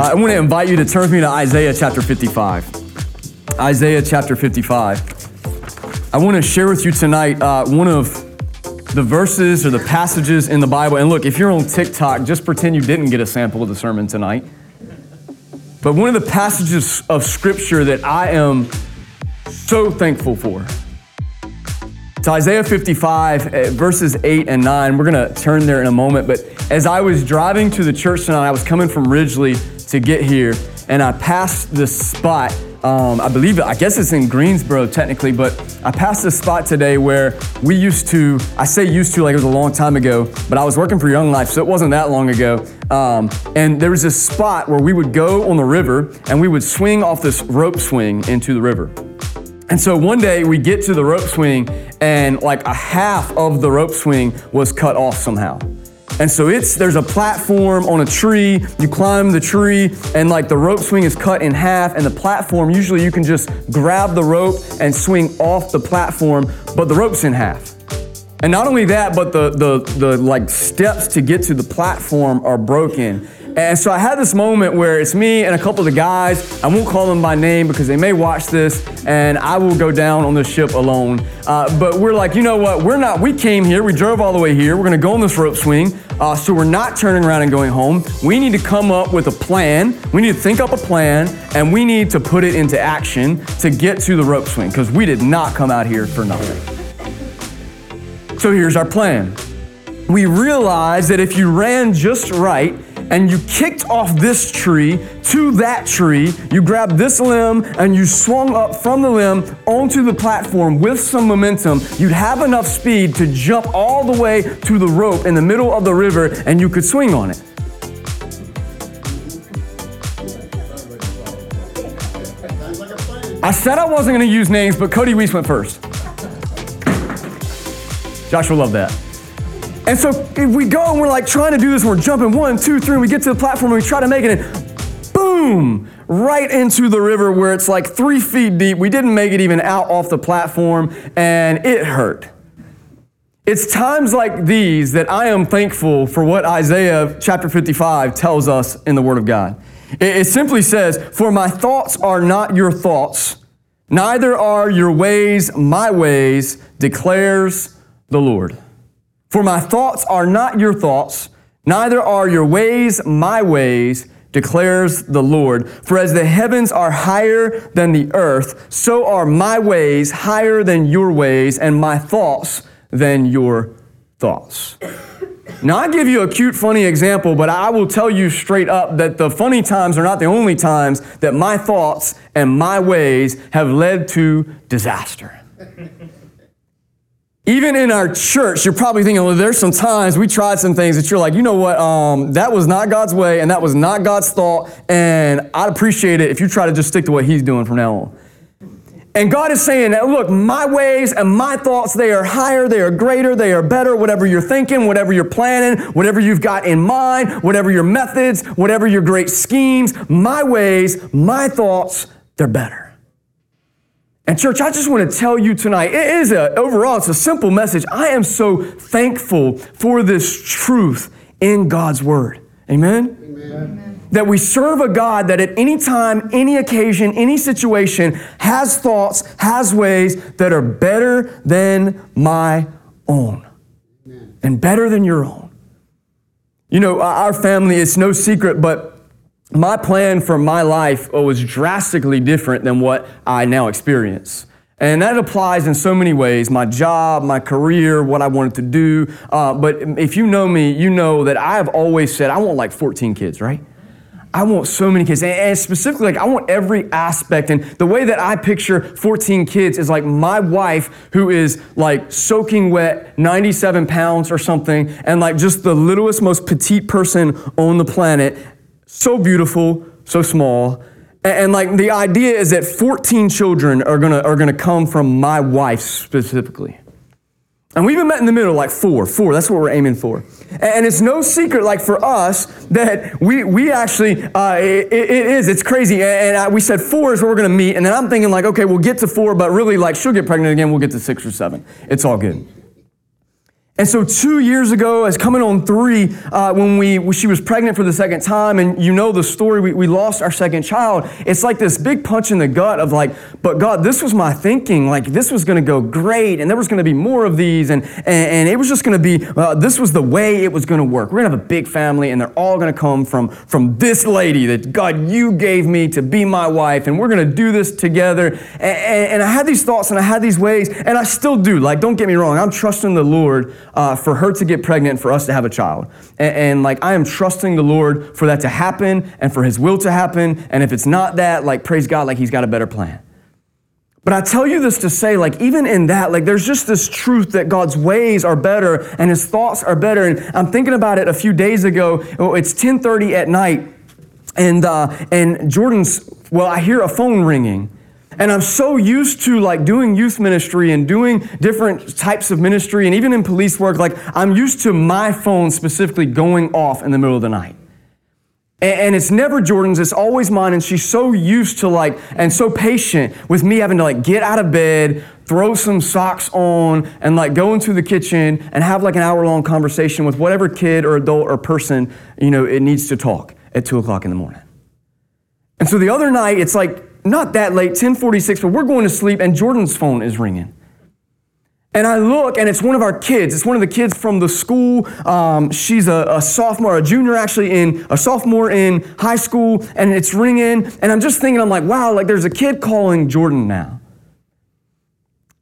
I want to invite you to turn with me to Isaiah chapter 55. Isaiah chapter 55. I want to share with you tonight uh, one of the verses or the passages in the Bible. And look, if you're on TikTok, just pretend you didn't get a sample of the sermon tonight. But one of the passages of Scripture that I am so thankful for. It's Isaiah 55, uh, verses 8 and 9. We're going to turn there in a moment. But as I was driving to the church tonight, I was coming from Ridgely to get here, and I passed this spot. Um, I believe, it, I guess it's in Greensboro technically, but I passed this spot today where we used to, I say used to like it was a long time ago, but I was working for Young Life, so it wasn't that long ago. Um, and there was this spot where we would go on the river and we would swing off this rope swing into the river. And so one day we get to the rope swing and like a half of the rope swing was cut off somehow. And so it's there's a platform on a tree. You climb the tree, and like the rope swing is cut in half, and the platform usually you can just grab the rope and swing off the platform, but the rope's in half. And not only that, but the the the like steps to get to the platform are broken. And so I had this moment where it's me and a couple of the guys. I won't call them by name because they may watch this, and I will go down on this ship alone. Uh, but we're like, you know what? We're not. We came here. We drove all the way here. We're to go on this rope swing. Uh, so we're not turning around and going home. We need to come up with a plan. We need to think up a plan, and we need to put it into action to get to the rope swing because we did not come out here for nothing. So here's our plan. We realized that if you ran just right, and you kicked off this tree to that tree. You grabbed this limb and you swung up from the limb onto the platform with some momentum. You'd have enough speed to jump all the way to the rope in the middle of the river and you could swing on it. I said I wasn't going to use names, but Cody Weiss went first. Joshua loved that. And so if we go and we're like trying to do this, we're jumping one, two, three, and we get to the platform and we try to make it, and boom, right into the river where it's like three feet deep. We didn't make it even out off the platform, and it hurt. It's times like these that I am thankful for what Isaiah chapter 55 tells us in the Word of God. It, simply says, For my thoughts are not your thoughts, neither are your ways my ways, declares the Lord. For my thoughts are not your thoughts, neither are your ways my ways, declares the Lord. For as the heavens are higher than the earth, so are my ways higher than your ways, and my thoughts than your thoughts. Now, I give you a cute, funny example, but I will tell you straight up that the funny times are not the only times that my thoughts and my ways have led to disaster. Even in our church, you're probably thinking, well, there's some times we tried some things that you're like, you know what, um, that was not God's way and that was not God's thought, and I'd appreciate it if you try to just stick to what He's doing from now on. And God is saying that, look, my ways and my thoughts, they are higher, they are greater, they are better, whatever you're thinking, whatever you're planning, whatever you've got in mind, whatever your methods, whatever your great schemes, my ways, my thoughts, they're better. And church, I just want to tell you tonight, it is a, overall, it's a simple message. I am so thankful for this truth in God's word. Amen? Amen. That we serve a God that at any time, any occasion, any situation has thoughts, has ways that are better than my own Amen. and better than your own. You know, our family, it's no secret, but my plan for my life was drastically different than what I now experience. And that applies in so many ways my job, my career, what I wanted to do. Uh, but if you know me, you know that I have always said, I want like 14 kids, right? I want so many kids. And specifically, like, I want every aspect. And the way that I picture 14 kids is like my wife, who is like soaking wet, 97 pounds or something, and like just the littlest, most petite person on the planet so beautiful, so small. And, and, like the idea is that 14 children are gonna, are gonna come from my wife specifically. And we even met in the middle, like four, four, that's what we're aiming for. And it's no secret, like for us, that we, we actually, uh, it, it is, it's crazy. And I, we said four is where we're gonna meet. And then I'm thinking, like, okay, we'll get to four, but really, like, she'll get pregnant again, we'll get to six or seven. It's all good. And so two years ago, as coming on three, uh, when we when she was pregnant for the second time, and you know the story, we, we lost our second child. It's like this big punch in the gut of like, but God, this was my thinking. Like this was going to go great, and there was going to be more of these, and and, and it was just going to be. Uh, this was the way it was going to work. We're going to have a big family, and they're all going to come from from this lady that God you gave me to be my wife, and we're going to do this together. And, and, and I had these thoughts, and I had these ways, and I still do. Like, don't get me wrong, I'm trusting the Lord uh, for her to get pregnant, for us to have a child. And, and, like, I am trusting the Lord for that to happen and for His will to happen. And if it's not that, like, praise God, like He's got a better plan. But I tell you this to say, like, even in that, like, there's just this truth that God's ways are better and His thoughts are better. And I'm thinking about it a few days ago. Oh, it's 10:30 at night, and uh, and Jordan's. Well, I hear a phone ringing. And I'm so used to like doing youth ministry and doing different types of ministry and even in police work, like I'm used to my phone specifically going off in the middle of the night. And it's never Jordan's, it's always mine. And she's so used to like, and so patient with me having to like get out of bed, throw some socks on, and like go into the kitchen and have like an hour long conversation with whatever kid or adult or person, you know, it needs to talk at two o'clock in the morning. And so the other night, it's like not that late, 1046, but we're going to sleep and Jordan's phone is ringing. And I look, and it's one of our kids. It's one of the kids from the school. Um, she's a, a, sophomore, a junior actually in a sophomore in high school, and it's ringing. And I'm just thinking, I'm like, wow, like there's a kid calling Jordan now.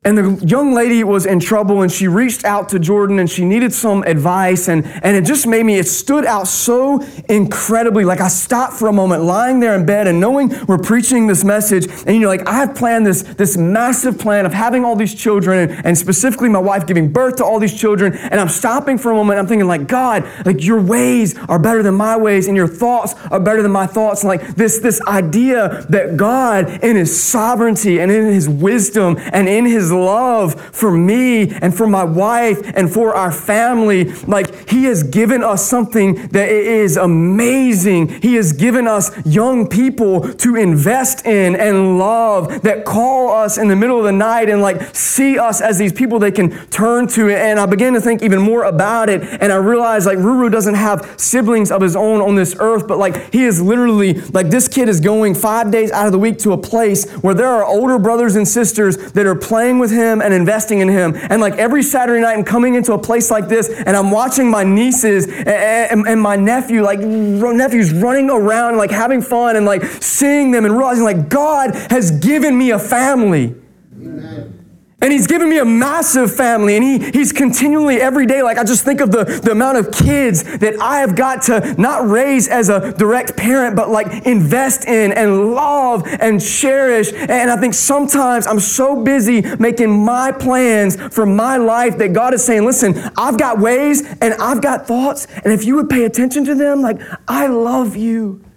And the young lady was in trouble and she reached out to Jordan and she needed some advice. And, and it just made me, it stood out so incredibly. Like I stopped for a moment lying there in bed and knowing we're preaching this message. And you know, like I have planned this, this massive plan of having all these children and, and specifically my wife giving birth to all these children. And I'm stopping for a moment. I'm thinking like, God, like your ways are better than my ways and your thoughts are better than my thoughts. And like this, this idea that God in his sovereignty and in his wisdom and in his love for me and for my wife and for our family. Like, He has given us something that is amazing. He has given us young people to invest in and love that call us in the middle of the night and like see us as these people they can turn to. And I began to think even more about it. And I realized like Ruru doesn't have siblings of his own on this earth, but like he is literally like this kid is going five days out of the week to a place where there are older brothers and sisters that are playing with him and investing in him. And like every Saturday night, I'm coming into a place like this and I'm watching my nieces and my nephew, like nephews running around, like having fun and like seeing them and realizing like God has given me a family. Amen. And he's given me a massive family, and he, he's continually every day. Like, I just think of the, the amount of kids that I have got to not raise as a direct parent, but like invest in and love and cherish. And I think sometimes I'm so busy making my plans for my life that God is saying, listen, I've got ways and I've got thoughts, and if you would pay attention to them, like, I love you.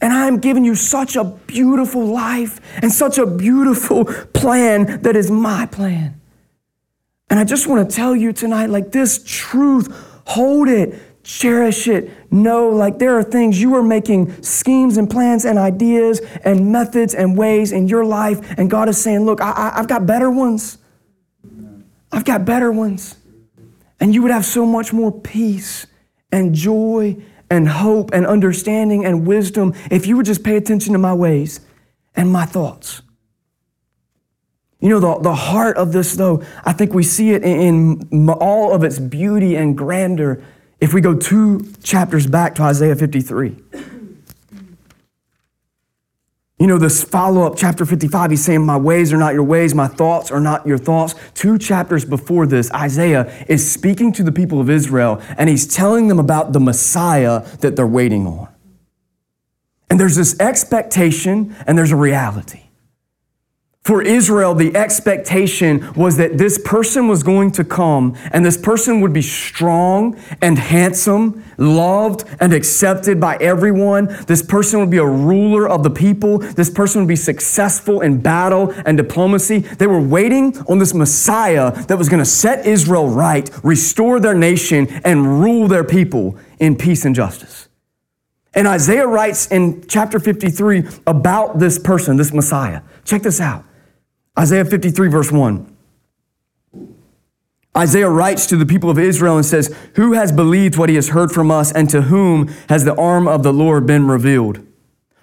And I'm giving you such a beautiful life and such a beautiful plan that is my plan. And I just want to tell you tonight like this truth, hold it, cherish it. Know like there are things you are making schemes and plans and ideas and methods and ways in your life. And God is saying, look, I, have got better ones. I've got better ones. And you would have so much more peace and joy and hope and understanding and wisdom if you would just pay attention to my ways and my thoughts. You know, the, the heart of this, though, I think we see it in, in all of its beauty and grandeur if we go two chapters back to Isaiah 53. You know, this follow up, chapter 55, he's saying, My ways are not your ways, my thoughts are not your thoughts. Two chapters before this, Isaiah is speaking to the people of Israel and he's telling them about the Messiah that they're waiting on. And there's this expectation and there's a reality. For Israel, the expectation was that this person was going to come and this person would be strong and handsome, loved and accepted by everyone. This person would be a ruler of the people. This person would be successful in battle and diplomacy. They were waiting on this Messiah that was going to set Israel right, restore their nation, and rule their people in peace and justice. And Isaiah writes in chapter 53 about this person, this Messiah. Check this out. Isaiah 53, verse 1. Isaiah writes to the people of Israel and says, Who has believed what he has heard from us, and to whom has the arm of the Lord been revealed?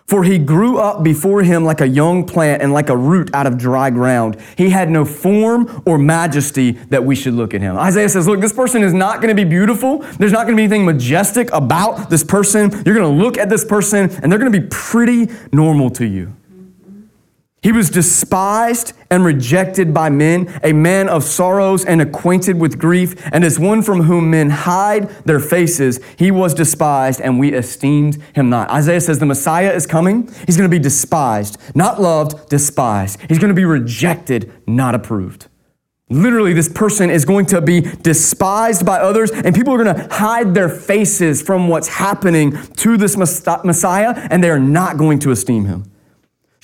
For he grew up before him like a young plant and like a root out of dry ground. He had no form or majesty that we should look at him. Isaiah says, Look, this person is not going to be beautiful. There's not going to be anything majestic about this person. You're going to look at this person, and they're going to be pretty normal to you. He was despised and rejected by men, a man of sorrows and acquainted with grief, and as one from whom men hide their faces, he was despised and we esteemed him not. Isaiah says the Messiah is coming. He's going to be despised, not loved, despised. He's going to be rejected, not approved. Literally, this person is going to be despised by others, and people are going to hide their faces from what's happening to this Messiah, and they are not going to esteem him.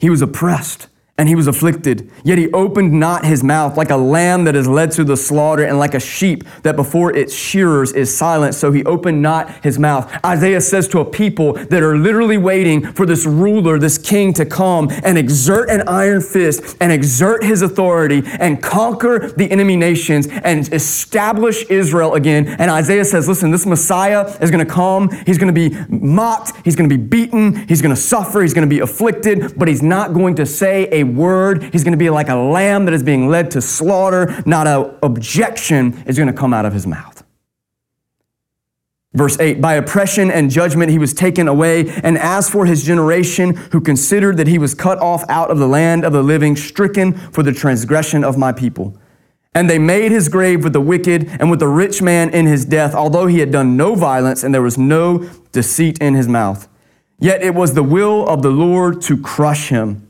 He was oppressed and he was afflicted. Yet he opened not his mouth like a lamb that is led to the slaughter and like a sheep that before its shearers is silent. So he opened not his mouth. Isaiah says to a people that are literally waiting for this ruler, this king to come and exert an iron fist and exert his authority and conquer the enemy nations and establish Israel again. And Isaiah says, listen, this Messiah is going to come. He's going to be mocked. He's going to be beaten. He's going to suffer. He's going to be afflicted, but he's not going to say a word. He's going to be like a lamb that is being led to slaughter. Not an objection is going to come out of his mouth. Verse 8 By oppression and judgment he was taken away. And as for his generation, who considered that he was cut off out of the land of the living, stricken for the transgression of my people. And they made his grave with the wicked and with the rich man in his death, although he had done no violence and there was no deceit in his mouth. Yet it was the will of the Lord to crush him.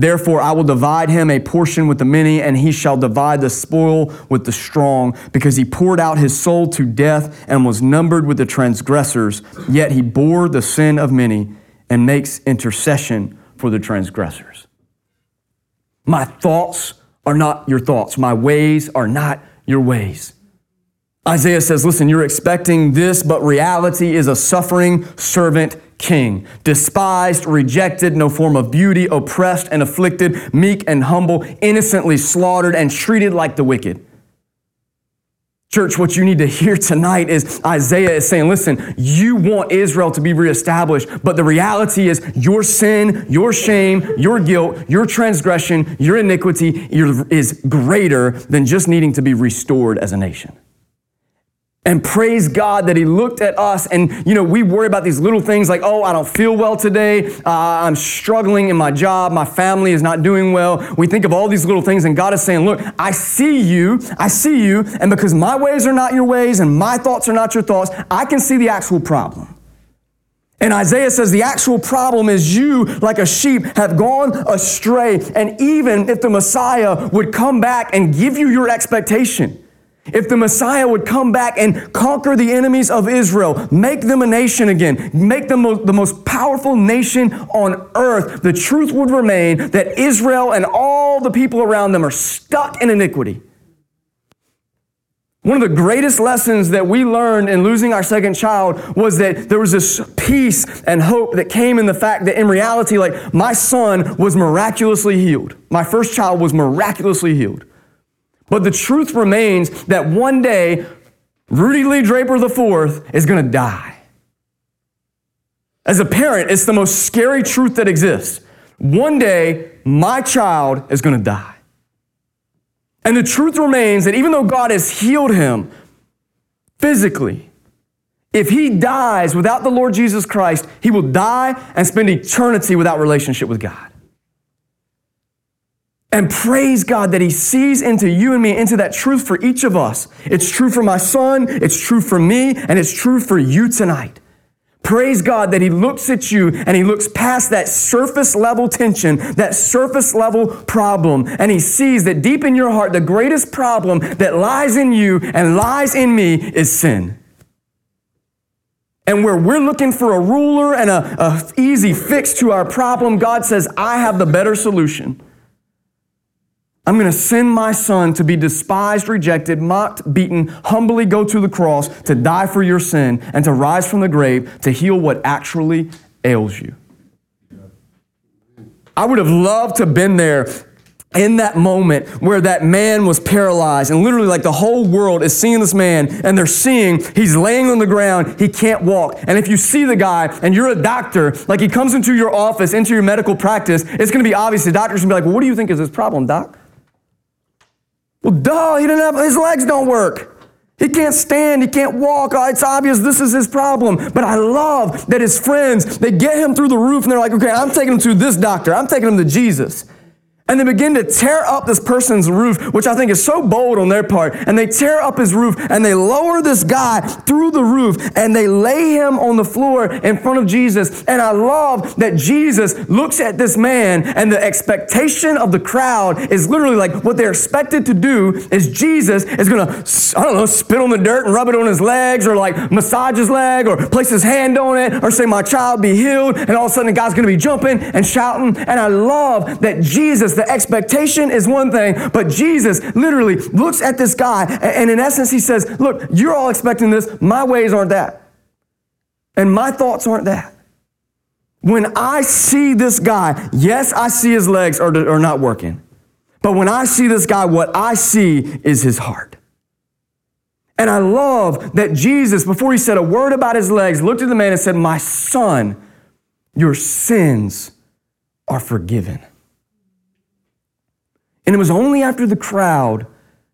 Therefore, I will divide him a portion with the many, and he shall divide the spoil with the strong, because he poured out his soul to death and was numbered with the transgressors. Yet he bore the sin of many and makes intercession for the transgressors. My thoughts are not your thoughts, my ways are not your ways. Isaiah says, Listen, you're expecting this, but reality is a suffering servant king, despised, rejected, no form of beauty, oppressed and afflicted, meek and humble, innocently slaughtered and treated like the wicked. Church, what you need to hear tonight is Isaiah is saying, listen, you want Israel to be reestablished, but the reality is your sin, your shame, your guilt, your transgression, your iniquity is greater than just needing to be restored as a nation. And praise God that He looked at us. And, you know, we worry about these little things like, oh, I don't feel well today. Uh, I'm struggling in my job. My family is not doing well. We think of all these little things, and God is saying, look, I see you. I see you. And because my ways are not your ways and my thoughts are not your thoughts, I can see the actual problem. And Isaiah says the actual problem is you, like a sheep, have gone astray. And even if the Messiah would come back and give you your expectation, if the Messiah would come back and conquer the enemies of Israel, make them a nation again, make them the most powerful nation on earth, the truth would remain that Israel and all the people around them are stuck in iniquity. One of the greatest lessons that we learned in losing our second child was that there was this peace and hope that came in the fact that in reality, like my son was miraculously healed. My first child was miraculously healed. But the truth remains that one day, Rudy Lee Draper IV is going to die. As a parent, it's the most scary truth that exists. One day, my child is going to die. And the truth remains that even though God has healed him physically, If he dies without the Lord Jesus Christ, he will die and spend eternity without relationship with God. And praise God that He sees into you and me, into that truth for each of us. It's true for my son, it's true for me, and it's true for you tonight. Praise God that He looks at you and He looks past that surface level tension, that surface level problem, and He sees that deep in your heart, the greatest problem that lies in you and lies in me is sin. And where we're looking for a ruler and a, easy fix to our problem, God says, I have the better solution. I'm going to send my son to be despised, rejected, mocked, beaten, humbly go to the cross to die for your sin and to rise from the grave to heal what actually ails you. I would have loved to have been there in that moment where that man was paralyzed and literally like the whole world is seeing this man and they're seeing he's laying on the ground he can't walk and if you see the guy and you're a doctor like he comes into your office into your medical practice it's going to be obvious the doctor's going to be like well what do you think is his problem doc well, duh, he didn't have, his legs don't work. He can't stand, he can't walk. Oh, it's obvious this is his problem. But I love that his friends, they get him through the roof and they're like, okay, I'm taking him to this doctor. I'm taking him to Jesus and they begin to tear up this person's roof, which I think is so bold on their part. And they tear up his roof and they lower this guy through the roof and they lay him on the floor in front of Jesus. And I love that Jesus looks at this man and the expectation of the crowd is literally like what they're expected to do is Jesus is going to, I don't know, spit on the dirt and rub it on his legs or like massage his leg or place his hand on it or say, My child be healed. And all of a sudden, guy's going to be jumping and shouting. And I love that Jesus, the expectation is one thing, but Jesus literally looks at this guy and in essence he says, Look, you're all expecting this. My ways aren't that. And my thoughts aren't that. When I see this guy, yes, I see his legs are, are not working. But when I see this guy, what I see is his heart. And I love that Jesus, before he said a word about his legs, looked at the man and said, My son, your sins are forgiven. And it was only after the crowd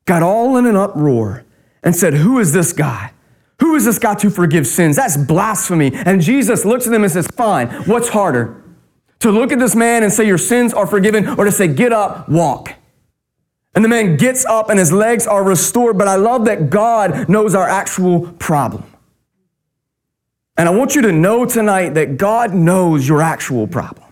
got all in an uproar and said, Who is this guy? Who is this guy to forgive sins? That's blasphemy. And Jesus looks at them and says, Fine, what's harder? To look at this man and say, Your sins are forgiven, or to say, Get up, walk. And the man gets up and his legs are restored. But I love that God knows our actual problem. And I want you to know tonight that God knows your actual problem.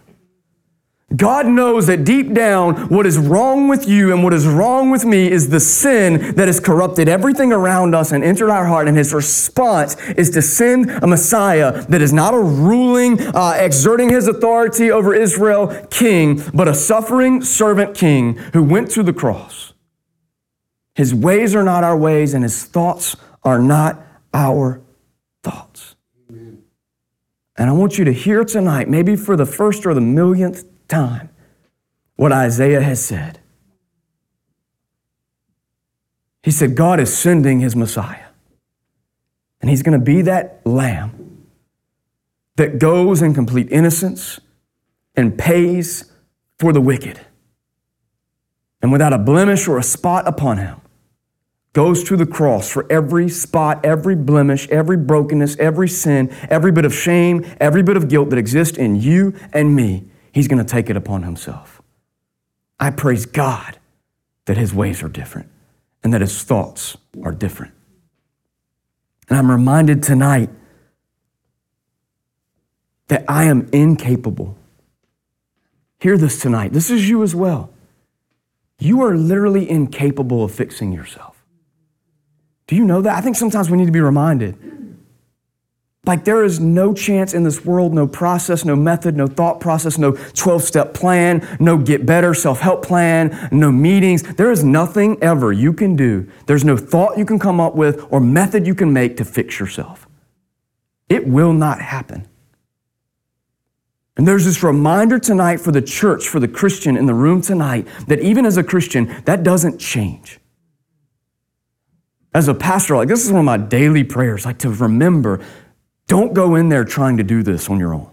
God knows that deep down, what is wrong with you and what is wrong with me is the sin that has corrupted everything around us and entered our heart. And his response is to send a Messiah that is not a ruling, uh, exerting his authority over Israel king, but a suffering servant king who went to the cross. His ways are not our ways, and his thoughts are not our thoughts. Amen. And I want you to hear tonight, maybe for the first or the millionth time what Isaiah has said. He said, God is sending his Messiah. And he's going to be that lamb that goes in complete innocence and pays for the wicked. And without a blemish or a spot upon him, goes to the cross for every spot, every blemish, every brokenness, every sin, every bit of shame, every bit of guilt that exists in you and me He's going to take it upon himself. I praise God that his ways are different and that his thoughts are different. And I'm reminded tonight that I am incapable. Hear this tonight. This is you as well. You are literally incapable of fixing yourself. Do you know that? I think sometimes we need to be reminded. Like there is no chance in this world, no process, no method, no thought process, no 12 step plan, no get better self help plan, no meetings. There is nothing ever you can do. There's no thought you can come up with or method you can make to fix yourself. It will not happen. And there's this reminder tonight for the church, for the Christian in the room tonight, that even as a Christian, that doesn't change. As a pastor, like this is one of my daily prayers, like to remember don't go in there trying to do this on your own.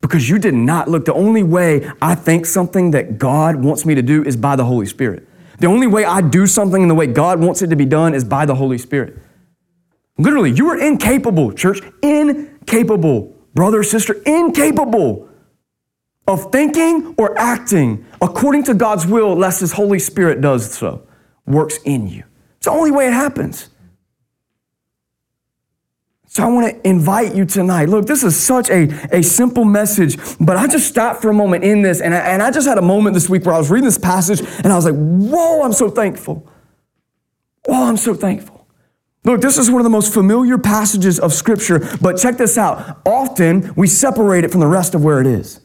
Because you did not look. The only way I think something that God wants me to do is by the Holy Spirit. The only way I do something in the way God wants it to be done is by the Holy Spirit. Literally, you are incapable, church, incapable, brother, sister, incapable of thinking or acting according to God's will, lest His Holy Spirit does so, works in you. It's the only way it happens. So I want to invite you tonight. Look, this is such a, a simple message, but I just stopped for a moment in this, and I, and I just had a moment this week where I was reading this passage, and I was like, whoa, I'm so thankful. Whoa, I'm so thankful. Look, this is one of the most familiar passages of Scripture, but check this out. Often we separate it from the rest of where it is.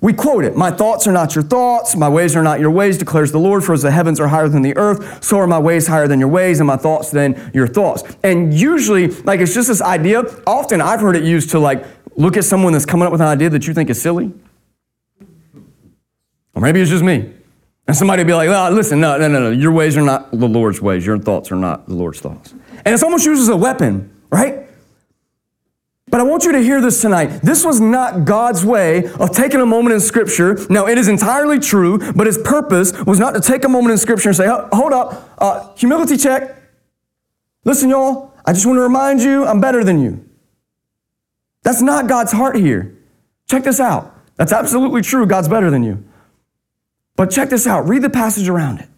We quote it My thoughts are not your thoughts, my ways are not your ways, declares the Lord. For as the heavens are higher than the earth, so are my ways higher than your ways, and my thoughts than your thoughts. And usually, like it's just this idea. Often I've heard it used to like look at someone that's coming up with an idea that you think is silly. Or maybe it's just me. And somebody be like, oh, listen, no, no, no, no. Your ways are not the Lord's ways. Your thoughts are not the Lord's thoughts. And it's almost used as a weapon, right? But I want you to hear this tonight. This was not God's way of taking a moment in Scripture. Now, it is entirely true, but his purpose was not to take a moment in Scripture and say, hold up, uh, humility check. Listen, y'all, I just want to remind you I'm better than you. That's not God's heart here. Check this out. That's absolutely true. God's better than you. But check this out. Read the passage around it.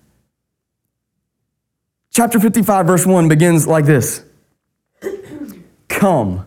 Chapter 55, verse 1 begins like this Come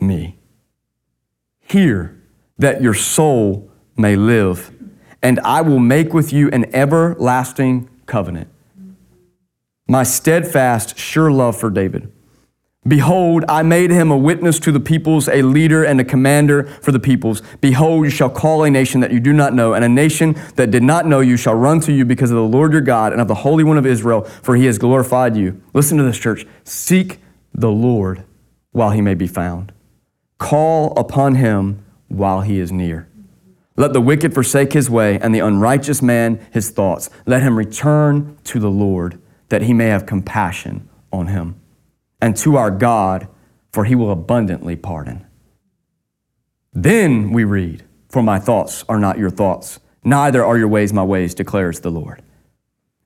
me. Hear that your soul may live, and I will make with you an everlasting covenant. My steadfast, sure love for David. Behold, I made him a witness to the peoples, a leader and a commander for the peoples. Behold, you shall call a nation that you do not know, and a nation that did not know you shall run to you because of the Lord your God and of the Holy One of Israel, for he has glorified you. Listen to this, church. Seek the Lord while he may be found. Call upon him while he is near. Let the wicked forsake his way, and the unrighteous man his thoughts. Let him return to the Lord, that he may have compassion on him, and to our God, for he will abundantly pardon. Then we read, For my thoughts are not your thoughts, neither are your ways my ways, declares the Lord.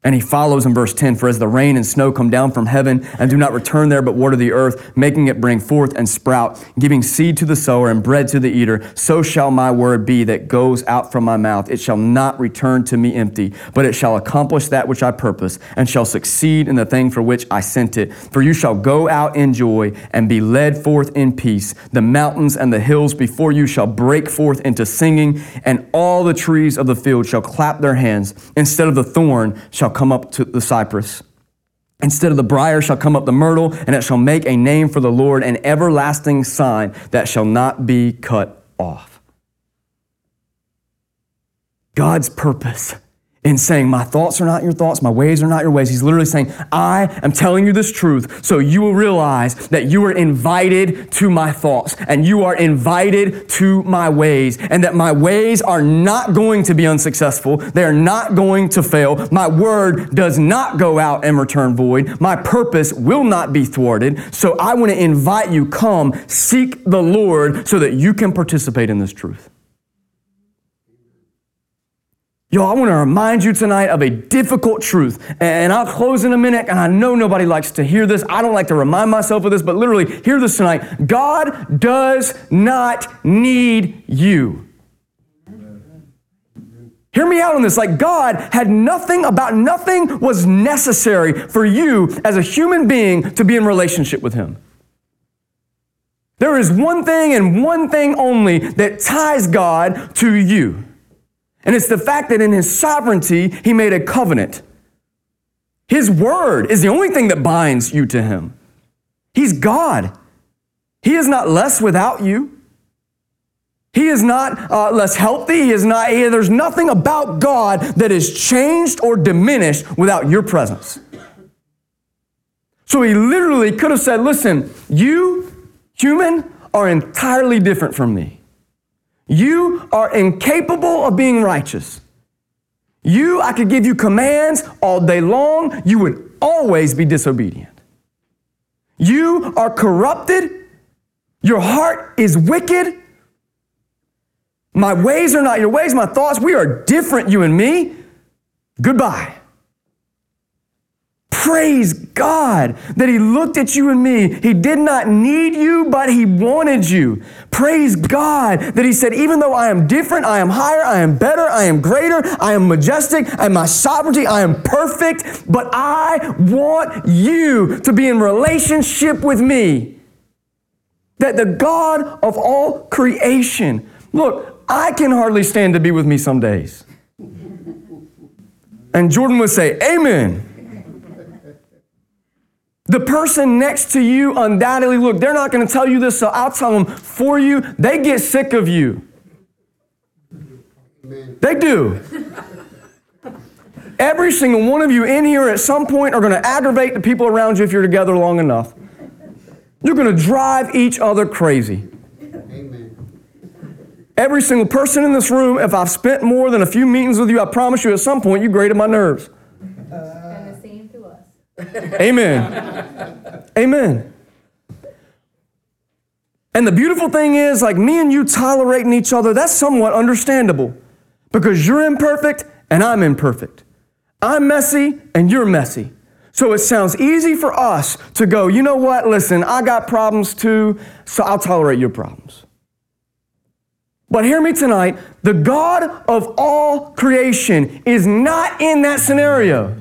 And he follows in verse 10 For as the rain and snow come down from heaven and do not return there but water the earth, making it bring forth and sprout, giving seed to the sower and bread to the eater, so shall my word be that goes out from my mouth. It shall not return to me empty, but it shall accomplish that which I purpose and shall succeed in the thing for which I sent it. For you shall go out in joy and be led forth in peace. The mountains and the hills before you shall break forth into singing, and all the trees of the field shall clap their hands. Instead of the thorn shall come up to the cypress. Instead of the brier shall come up the myrtle, and it shall make a name for the Lord, an everlasting sign that shall not be cut off. God's purpose in saying, My thoughts are not your thoughts, my ways are not your ways. He's literally saying, I am telling you this truth so you will realize that you are invited to my thoughts and you are invited to my ways, and that my ways are not going to be unsuccessful. They are not going to fail. My word does not go out and return void. My purpose will not be thwarted. So I want to invite you, come seek the Lord so that you can participate in this truth. Yo, I want to remind you tonight of a difficult truth. And I'll close in a minute, and I know nobody likes to hear this. I don't like to remind myself of this, but literally, hear this tonight. God does not need you. Hear me out on this. Like, God had nothing about nothing was necessary for you as a human being to be in relationship with Him. There is one thing and one thing only that ties God to you. And it's the fact that in his sovereignty, he made a covenant. His word is the only thing that binds you to him. He's God. He is not less without you. He is not uh, less healthy. He is not, he, there's nothing about God that is changed or diminished without your presence. So he literally could have said, Listen, you, human, are entirely different from me. You are incapable of being righteous. You, I could give you commands all day long, you would always be disobedient. You are corrupted, your heart is wicked. My ways are not your ways, my thoughts, we are different, you and me. Goodbye. Praise God that He looked at you and me. He did not need you, but He wanted you. Praise God that He said, even though I am different, I am higher, I am better, I am greater, I am majestic, I am my sovereignty, I am perfect, but I want you to be in relationship with me. That the God of all creation, look, I can hardly stand to be with me some days. And Jordan would say, Amen. The person next to you undoubtedly, look, they're not going to tell you this, so I'll tell them for you. They get sick of you. They do. Every single one of you in here at some point are going to aggravate the people around you if you're together long enough. You're going to drive each other crazy. Every single person in this room, if I've spent more than a few meetings with you, I promise you at some point you grated my nerves. Amen. Amen. And the beautiful thing is, like me and you tolerating each other, that's somewhat understandable because you're imperfect and I'm imperfect. I'm messy and you're messy. So it sounds easy for us to go, you know what, listen, I got problems too, so I'll tolerate your problems. But hear me tonight the God of all creation is not in that scenario.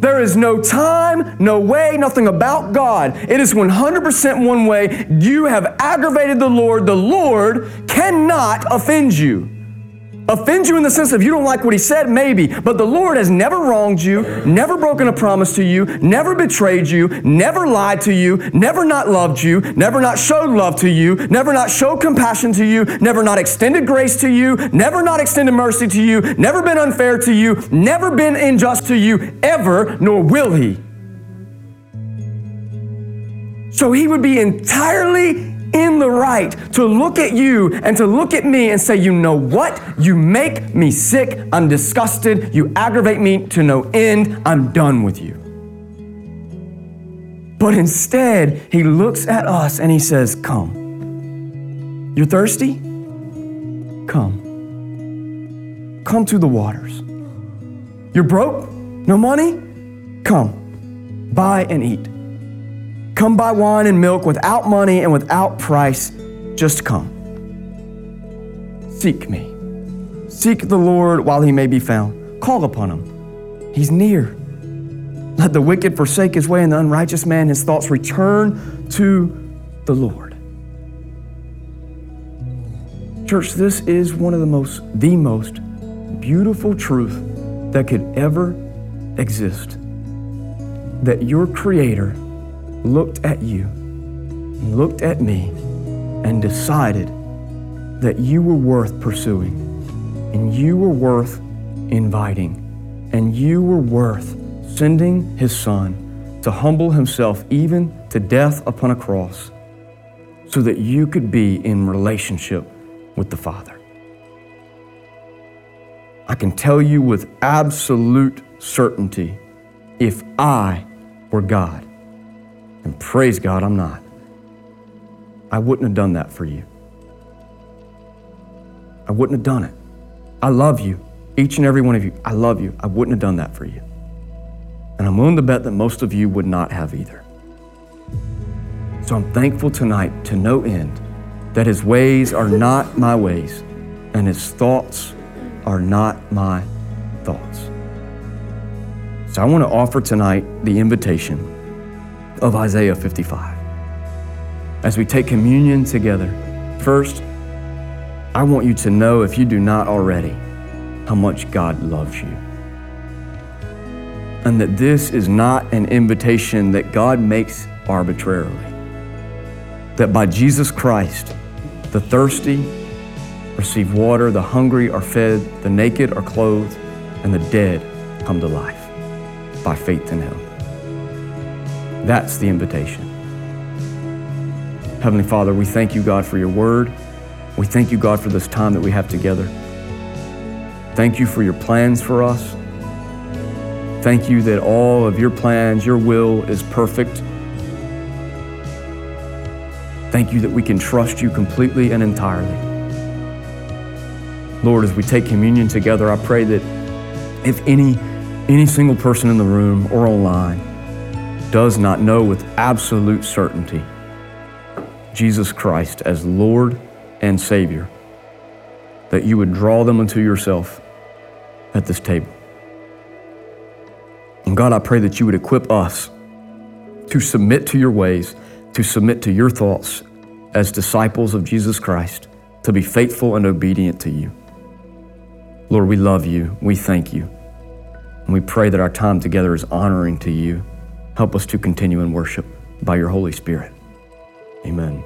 There is no time, no way, nothing about God. It is 100% one way. You have aggravated the Lord. The Lord cannot offend you. Offend you in the sense of you don't like what he said, maybe, but the Lord has never wronged you, never broken a promise to you, never betrayed you, never lied to you, never not loved you, never not showed love to you, never not showed compassion to you, never not extended grace to you, never not extended mercy to you, never been unfair to you, never been unjust to you, ever, nor will he. So he would be entirely in the right to look at you and to look at me and say, You know what? You make me sick. I'm disgusted. You aggravate me to no end. I'm done with you. But instead, he looks at us and he says, Come. You're thirsty? Come. Come to the waters. You're broke? No money? Come. Buy and eat. Come buy wine and milk without money and without price. Just come. Seek me. Seek the Lord while he may be found. Call upon him. He's near. Let the wicked forsake his way and the unrighteous man his thoughts return to the Lord. Church, this is one of the most, the most beautiful truth that could ever exist. That your Creator looked at you, looked at me, and decided that you were worth pursuing, and you were worth inviting, and you were worth sending his son to humble himself even to death upon a cross so that you could be in relationship with the Father. I can tell you with absolute certainty if I were God, and praise God, I'm not. I wouldn't have done that for you. I wouldn't have done it. I love you, each and every one of you. I love you. I wouldn't have done that for you. And I'm willing to bet that most of you would not have either. So I'm thankful tonight to no end that his ways are not my ways and his thoughts are not my thoughts. So I want to offer tonight the invitation of Isaiah 55. As we take communion together, first, I want you to know, if you do not already, how much God loves you. And that this is not an invitation that God makes arbitrarily. That by Jesus Christ, the thirsty receive water, the hungry are fed, the naked are clothed, and the dead come to life by faith in Him. That's the invitation. Heavenly Father, we thank you, God, for your word. We thank you, God, for this time that we have together. Thank you for your plans for us. Thank you that all of your plans, your will is perfect. Thank you that we can trust you completely and entirely. Lord, as we take communion together, I pray that if any any single person in the room or online does not know with absolute certainty Jesus Christ as Lord and Savior, that you would draw them unto yourself at this table. And God, I pray that you would equip us to submit to your ways, to submit to your thoughts as disciples of Jesus Christ, to be faithful and obedient to you. Lord, we love you. We thank you. And we pray that our time together is honoring to you. Help us to continue in worship by your Holy Spirit. Amen.